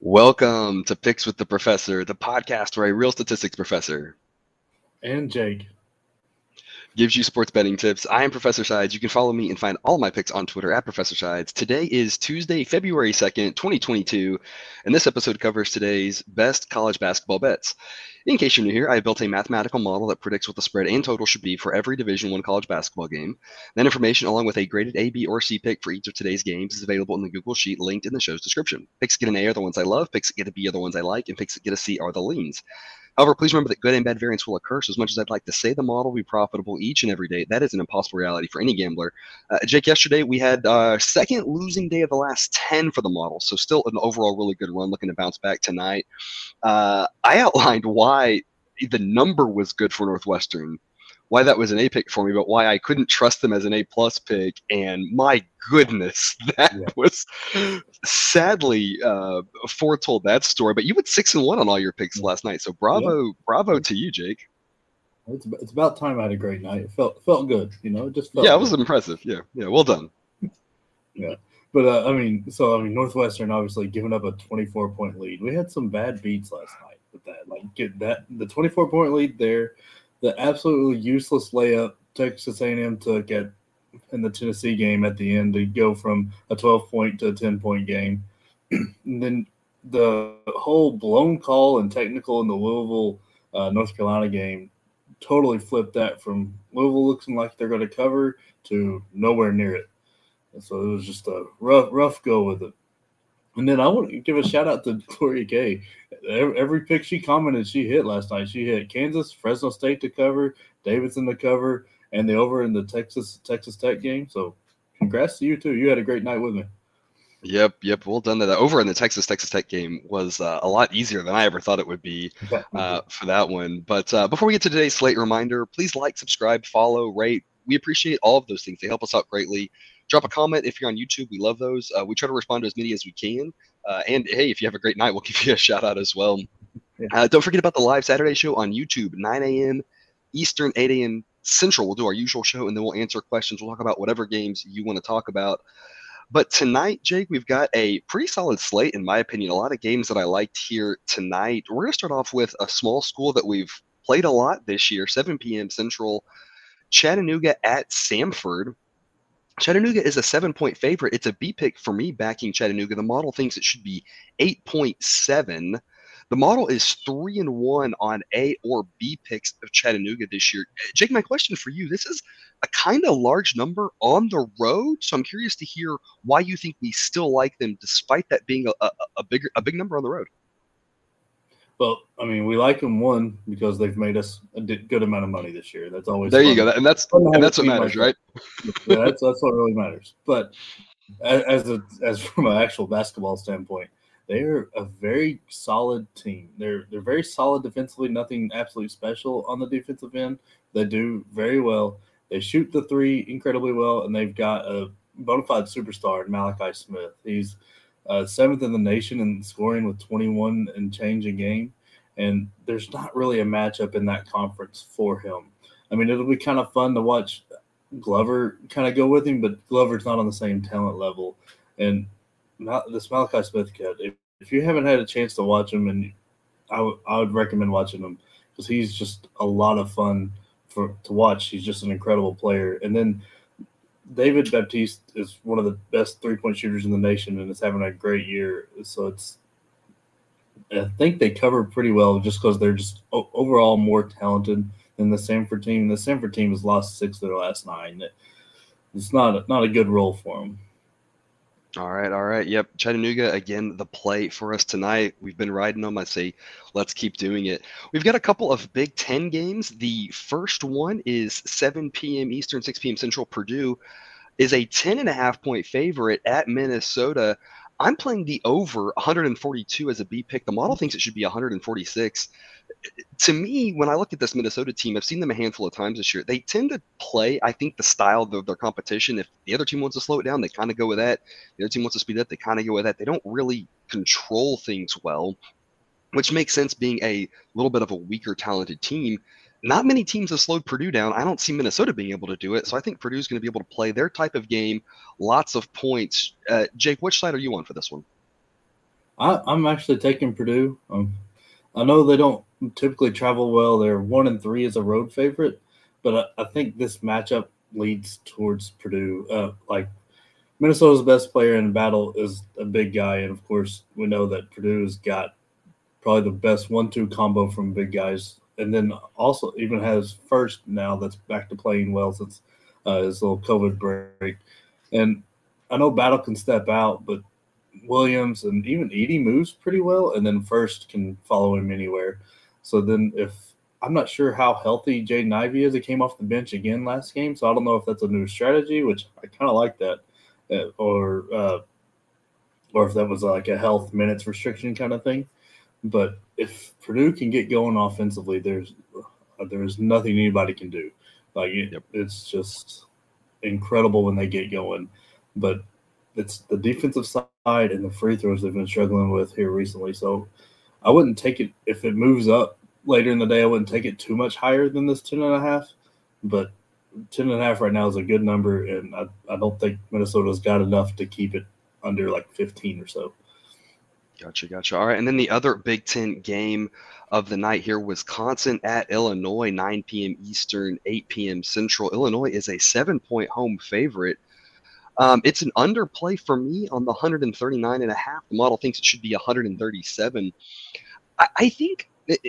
Welcome to Picks with the Professor, the podcast where a real statistics professor and Jake gives you sports betting tips. I am Professor Sides. You can follow me and find all my picks on Twitter at Professor Sides. Today is Tuesday, February 2nd, 2022, and this episode covers today's best college basketball bets. In case you're new here, I have built a mathematical model that predicts what the spread and total should be for every Division One college basketball game. That information, along with a graded A, B, or C pick for each of today's games, is available in the Google Sheet linked in the show's description. Picks get an A are the ones I love, picks get a B are the ones I like, and picks that get a C are the leans. However, please remember that good and bad variance will occur. So, as much as I'd like to say the model will be profitable each and every day, that is an impossible reality for any gambler. Uh, Jake, yesterday we had our second losing day of the last 10 for the model. So, still an overall really good run, looking to bounce back tonight. Uh, I outlined why the number was good for Northwestern why that was an A pick for me, but why I couldn't trust them as an A plus pick. And my goodness, that yeah. was sadly uh, foretold that story. But you went six and one on all your picks last night, so bravo, yeah. bravo to you, Jake. It's, it's about time I had a great night. It felt felt good, you know. It just felt yeah, it was impressive. Yeah, yeah, well done. yeah, but uh, I mean, so I mean, Northwestern obviously giving up a 24 point lead. We had some bad beats last night with that. Like get that the 24 point lead there the absolutely useless layup Texas A&M took at in the Tennessee game at the end to go from a 12 point to a 10 point game. and then the whole blown call and technical in the Louisville uh, North Carolina game totally flipped that from Louisville looking like they're going to cover to nowhere near it. And so it was just a rough rough go with it. And then I want to give a shout out to Gloria Gay. Every pick she commented, she hit last night. She hit Kansas, Fresno State to cover, Davidson to cover, and the over in the Texas Texas Tech game. So, congrats to you too. You had a great night with me. Yep, yep, well done. That over in the Texas Texas Tech game was uh, a lot easier than I ever thought it would be uh, for that one. But uh, before we get to today's slate reminder, please like, subscribe, follow, rate. We appreciate all of those things. They help us out greatly drop a comment if you're on YouTube. We love those. Uh, we try to respond to as many as we can. Uh, and hey, if you have a great night, we'll give you a shout out as well. Yeah. Uh, don't forget about the live Saturday show on YouTube, 9 a.m. Eastern, 8 a.m. Central. We'll do our usual show and then we'll answer questions. We'll talk about whatever games you want to talk about. But tonight, Jake, we've got a pretty solid slate, in my opinion. A lot of games that I liked here tonight. We're going to start off with a small school that we've played a lot this year, 7 p.m. Central. Chattanooga at Samford. Chattanooga is a seven point favorite. It's a B pick for me backing Chattanooga. The model thinks it should be 8.7. The model is three and one on A or B picks of Chattanooga this year. Jake, my question for you this is a kind of large number on the road. So I'm curious to hear why you think we still like them despite that being a, a, a bigger a big number on the road. Well, I mean, we like them one because they've made us a good amount of money this year. That's always there. Fun. You go, and that's and that's what matters, right? yeah, that's that's what really matters. But as a as from an actual basketball standpoint, they're a very solid team. They're they're very solid defensively. Nothing absolutely special on the defensive end. They do very well. They shoot the three incredibly well, and they've got a bona fide superstar in Malachi Smith. He's uh, seventh in the nation in scoring with 21 and change a game. And there's not really a matchup in that conference for him. I mean, it'll be kind of fun to watch Glover kind of go with him, but Glover's not on the same talent level. And this Malachi Smith kid, if, if you haven't had a chance to watch him, and I, w- I would recommend watching him because he's just a lot of fun for to watch. He's just an incredible player. And then David Baptiste is one of the best three point shooters in the nation and is having a great year. So it's, I think they cover pretty well just because they're just overall more talented than the Samford team. The Samford team has lost six of their last nine. It's not not a good role for them. All right, all right. Yep. Chattanooga, again, the play for us tonight. We've been riding them. I say, let's keep doing it. We've got a couple of Big Ten games. The first one is 7 p.m. Eastern, 6 p.m. Central. Purdue is a 10 and a half point favorite at Minnesota. I'm playing the over 142 as a B pick. The model thinks it should be 146 to me, when I look at this Minnesota team, I've seen them a handful of times this year. They tend to play, I think, the style of their competition. If the other team wants to slow it down, they kind of go with that. The other team wants to speed up, they kind of go with that. They don't really control things well, which makes sense being a little bit of a weaker, talented team. Not many teams have slowed Purdue down. I don't see Minnesota being able to do it. So I think Purdue's going to be able to play their type of game, lots of points. Uh, Jake, which side are you on for this one? I, am actually taking Purdue. Um, I know they don't typically travel well. They're one and three as a road favorite, but I, I think this matchup leads towards Purdue. Uh, like Minnesota's best player in battle is a big guy, and of course we know that Purdue's got probably the best one-two combo from big guys, and then also even has Furst now that's back to playing well since uh, his little COVID break. And I know Battle can step out, but Williams and even Edey moves pretty well, and then Furst can follow him anywhere. So then if I'm not sure how healthy Jaden Ivey is. He came off the bench again last game, so I don't know if that's a new strategy, which I kind of like that, uh, or uh, or if that was like a health minutes restriction kind of thing. But if Purdue can get going offensively, there's uh, there's nothing anybody can do. Like it, yep. it's just incredible when they get going. But it's the defensive side and the free throws they've been struggling with here recently. So I wouldn't take it if it moves up later in the day. I wouldn't take it too much higher than this 10 and a half, but 10 and a half right now is a good number. And I, I don't think Minnesota's got enough to keep it under like 15 or so. Gotcha, gotcha. All right. And then the other Big Ten game of the night here Wisconsin at Illinois, 9 p.m. Eastern, 8 p.m. Central. Illinois is a seven point home favorite. Um, it's an underplay for me on the 139 and a half. The model thinks it should be 137. I, I think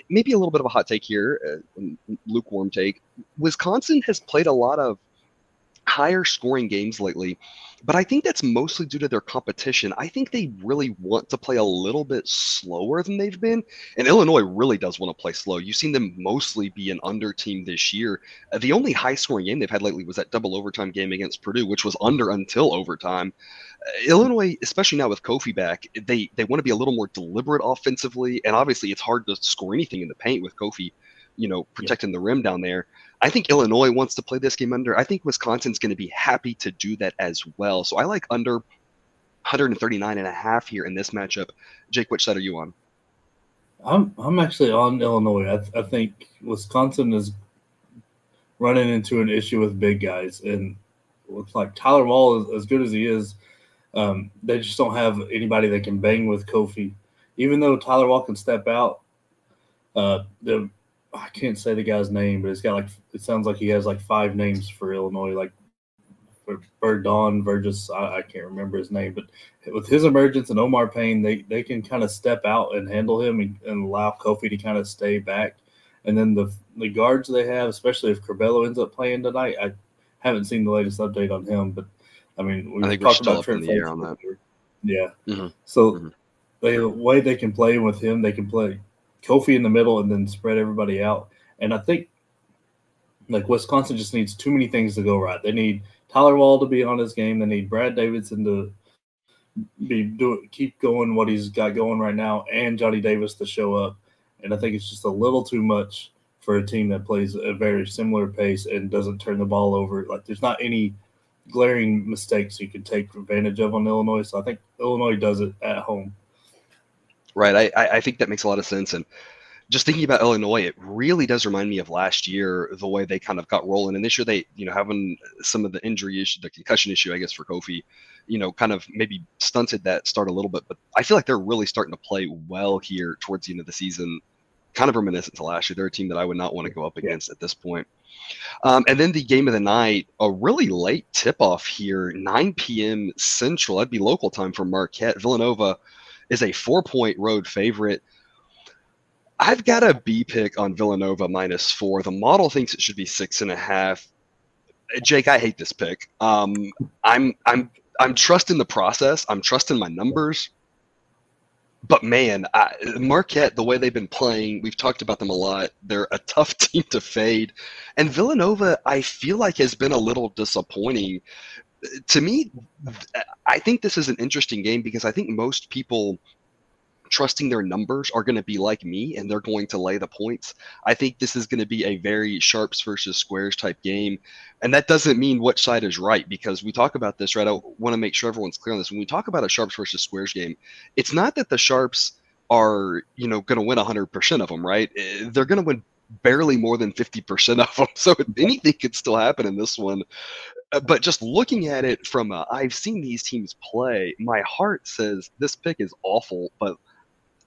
maybe a little bit of a hot take here, uh, lukewarm take. Wisconsin has played a lot of higher scoring games lately, but I think that's mostly due to their competition. I think they really want to play a little bit slower than they've been, and Illinois really does want to play slow. You've seen them mostly be an under team this year. Uh, the only high scoring game they've had lately was that double overtime game against Purdue, which was under until overtime. Uh, Illinois, especially now with Kofi back, they they want to be a little more deliberate offensively, and obviously it's hard to score anything in the paint with Kofi, you know, protecting yeah. the rim down there. I think Illinois wants to play this game under. I think Wisconsin's going to be happy to do that as well. So I like under 139 and a half here in this matchup. Jake, which side are you on? I'm I'm actually on Illinois. I, th- I think Wisconsin is running into an issue with big guys, and looks like Tyler Wahl is as good as he is. Um, they just don't have anybody that can bang with Kofi. Even though Tyler Wahl can step out, uh, the I can't say the guy's name, but it's got like it sounds like he has like five names for Illinois, like Verdon, Vergis. I, I, can't remember his name, but with his emergence and Omar Payne, they they can kind of step out and handle him and, and, allow Kofi to kind of stay back. And then the the guards they have, especially if Curbelo ends up playing tonight, I haven't seen the latest update on him, but I mean we I think talked about Trent on that. Yeah, mm-hmm. so mm-hmm. the way they can play with him, they can play Kofi in the middle and then spread everybody out. And I think like Wisconsin just needs too many things to go right. They need Tyler Wahl to be on his game. They need Brad Davison to be do keep going what he's got going right now, and Johnny Davis to show up. And I think it's just a little too much for a team that plays a very similar pace and doesn't turn the ball over. Like there's not any glaring mistakes you can take advantage of on Illinois. So I think Illinois does it at home right? I, I think that makes a lot of sense. And just thinking about Illinois, it really does remind me of last year, the way they kind of got rolling. And this year, they, you know, having some of the injury issue, the concussion issue, I guess, for Kofi, you know, kind of maybe stunted that start a little bit. But I feel like they're really starting to play well here towards the end of the season, kind of reminiscent to last year. They're a team that I would not want to go up against at this point. Um, and then the game of the night, a really late tip off here, 9 p.m. Central. That'd be local time for Marquette. Villanova is a four point road favorite. I've got a B pick on Villanova minus four. The model thinks it should be six and a half. Jake, I hate this pick. Um, I'm I'm I'm trusting the process. I'm trusting my numbers. But man, I, Marquette, the way they've been playing, we've talked about them a lot. They're a tough team to fade, and Villanova, I feel like has been a little disappointing to me, I think this is an interesting game because I think most people trusting their numbers are going to be like me and they're going to lay the points. I think this is going to be a very sharps versus squares type game. And that doesn't mean which side is right because we talk about this, right? I want to make sure everyone's clear on this. When we talk about a sharps versus squares game, it's not that the sharps are, you know, going to win 100% of them, right? Eh, they're going to win barely more than 50% of them. So anything could still happen in this one but just looking at it from i I've seen these teams play, my heart says this pick is awful, but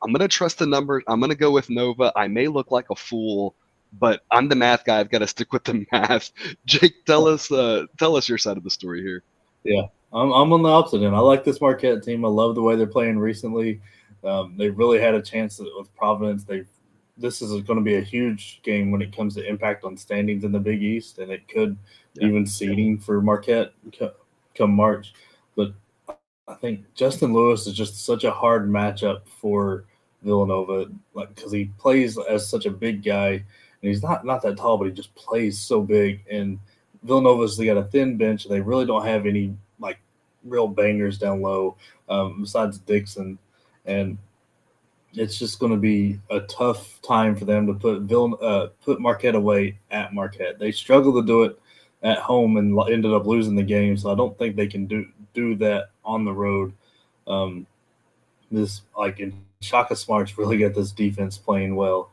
I'm gonna trust the numbers. I'm gonna go with Nova. I may look like a fool, but I'm the math guy. I've got to stick with the math. Jake, tell us uh, tell us your side of the story here. Yeah, I'm, I'm on the opposite end. I like this Marquette team. I love the way they're playing recently. Um, they really had a chance with Providence. They this is going to be a huge game when it comes to impact on standings in the Big East, and it could yeah. even seeding for Marquette come March. But I think Justin Lewis is just such a hard matchup for Villanova, like because he plays as such a big guy, and he's not not that tall, but he just plays so big. And Villanova's they got a thin bench, and they really don't have any like real bangers down low um, besides Dixon, and it's just going to be a tough time for them to put Vill uh, put Marquette away at Marquette. They struggle to do it at home and ended up losing the game, so I don't think they can do do that on the road. Um, this like in Shaka Smart's really got this defense playing well,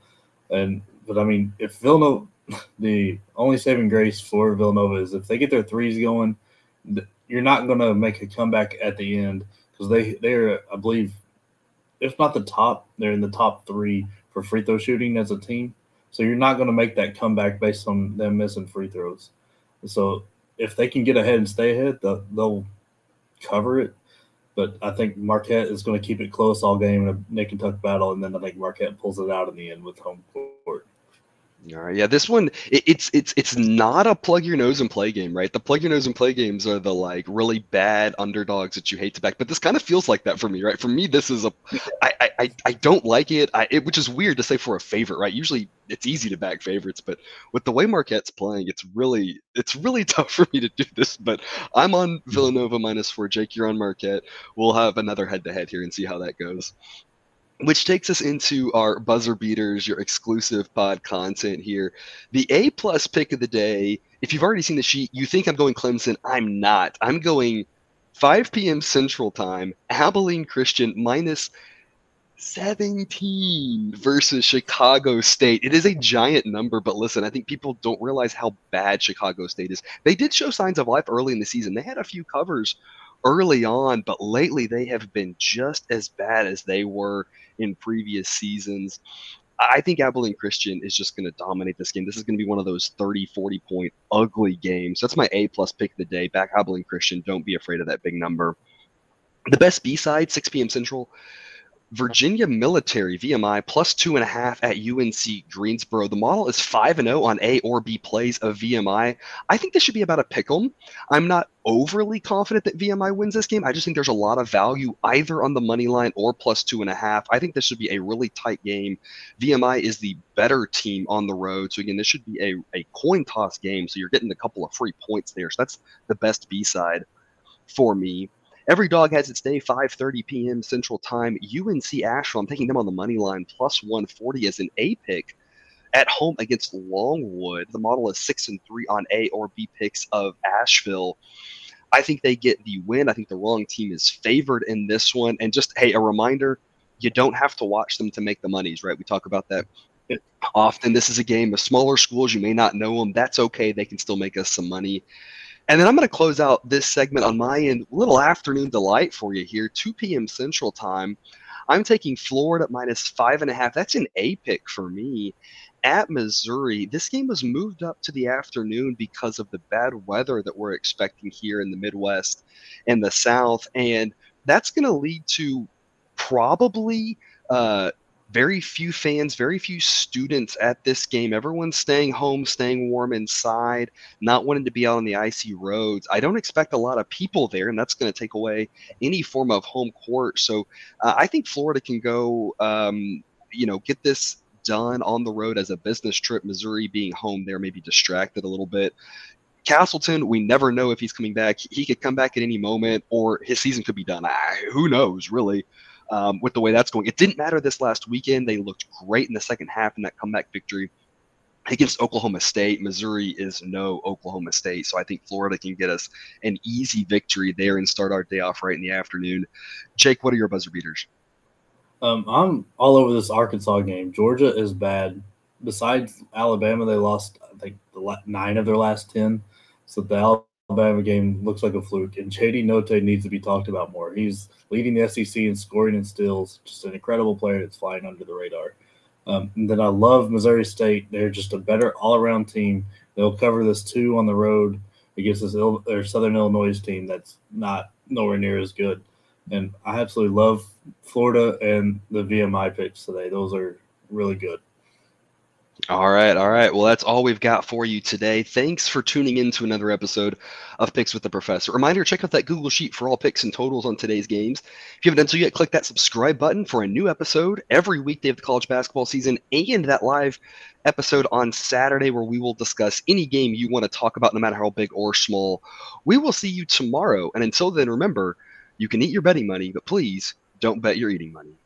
and but I mean if Villanova, the only saving grace for Villanova is if they get their threes going, you're not going to make a comeback at the end because they they're I believe if not the top, they're in the top three for free throw shooting as a team. So you're not going to make that comeback based on them missing free throws. So if they can get ahead and stay ahead, they'll, they'll cover it. But I think Marquette is going to keep it close all game in a nick and tuck battle, and then I think Marquette pulls it out in the end with home court. All right, yeah, this one it, it's it's it's not a plug your nose and play game, right? The plug your nose and play games are the like really bad underdogs that you hate to back, but this kind of feels like that for me, right? For me, this is a I I I don't like it, I it, which is weird to say for a favorite, right? Usually it's easy to back favorites, but with the way Marquette's playing, it's really it's really tough for me to do this. But I'm on Villanova minus four. Jake, you're on Marquette. We'll have another head to head here and see how that goes which takes us into our buzzer beaters, your exclusive pod content here. The A plus pick of the day. If you've already seen the sheet, you think I'm going Clemson. I'm not. I'm going 5 p.m. Central Time. Abilene Christian minus 17 versus Chicago State. It is a giant number, but listen, I think people don't realize how bad Chicago State is. They did show signs of life early in the season. They had a few covers early on, but lately they have been just as bad as they were in previous seasons. I think Abilene Christian is just going to dominate this game. This is going to be one of those 30, 40 point ugly games. That's my A plus pick of the day. Back Abilene Christian. Don't be afraid of that big number. The best B side, 6 p.m. Central. Virginia Military VMI plus two and a half at UNC Greensboro. The model is five and zero oh on A or B plays of VMI. I think this should be about a pick 'em. I'm not overly confident that VMI wins this game. I just think there's a lot of value either on the money line or plus two and a half. I think this should be a really tight game. VMI is the better team on the road, so again, this should be a, a coin toss game. So you're getting a couple of free points there. So that's the best B side for me. Every dog has its day, 5:30 p.m. Central Time. UNC Asheville. I'm taking them on the money line, plus 140 as an A pick at home against Longwood. The model is six and three on A or B picks of Asheville. I think they get the win. I think the wrong team is favored in this one. And just hey, a reminder: you don't have to watch them to make the monies, right? We talk about that often. This is a game of smaller schools. You may not know them. That's okay. They can still make us some money. And then I'm going to close out this segment on my end. Little afternoon delight for you here, 2 p.m. Central Time. I'm taking Florida minus five and a half. That's an A pick for me at Missouri. This game was moved up to the afternoon because of the bad weather that we're expecting here in the Midwest and the South. And that's going to lead to probably uh, very few fans, very few students at this game. Everyone's staying home, staying warm inside, not wanting to be out on the icy roads. I don't expect a lot of people there, and that's going to take away any form of home court. So uh, I think Florida can go, um, you know, get this done on the road as a business trip. Missouri being home there, maybe distracted a little bit. Castleton, we never know if he's coming back. He could come back at any moment, or his season could be done. I, who knows, really? Um, with the way that's going. It didn't matter this last weekend. They looked great in the second half in that comeback victory against Oklahoma State. Missouri is no Oklahoma State. So I think Florida can get us an easy victory there and start our day off right in the afternoon. Jake, what are your buzzer beaters? Um, I'm all over this Arkansas game. Georgia is bad. Besides Alabama, they lost I think nine of their last ten. So the Alabama game looks like a fluke, and JD Notae needs to be talked about more. He's leading the SEC in scoring and steals, just an incredible player that's flying under the radar. Um, and then I love Missouri State. They're just a better all-around team. They'll cover this two on the road against this Il- or Southern Illinois team that's not nowhere near as good. And I absolutely love Florida and the VMI picks today. Those are really good. All right, all right. Well, that's all we've got for you today. Thanks for tuning in to another episode of Picks with the Professor. Reminder, check out that Google Sheet for all picks and totals on today's games. If you haven't done so yet, click that subscribe button for a new episode every weekday of the college basketball season and that live episode on Saturday where we will discuss any game you want to talk about, no matter how big or small. We will see you tomorrow. And until then, remember, you can eat your betting money, but please don't bet your eating money.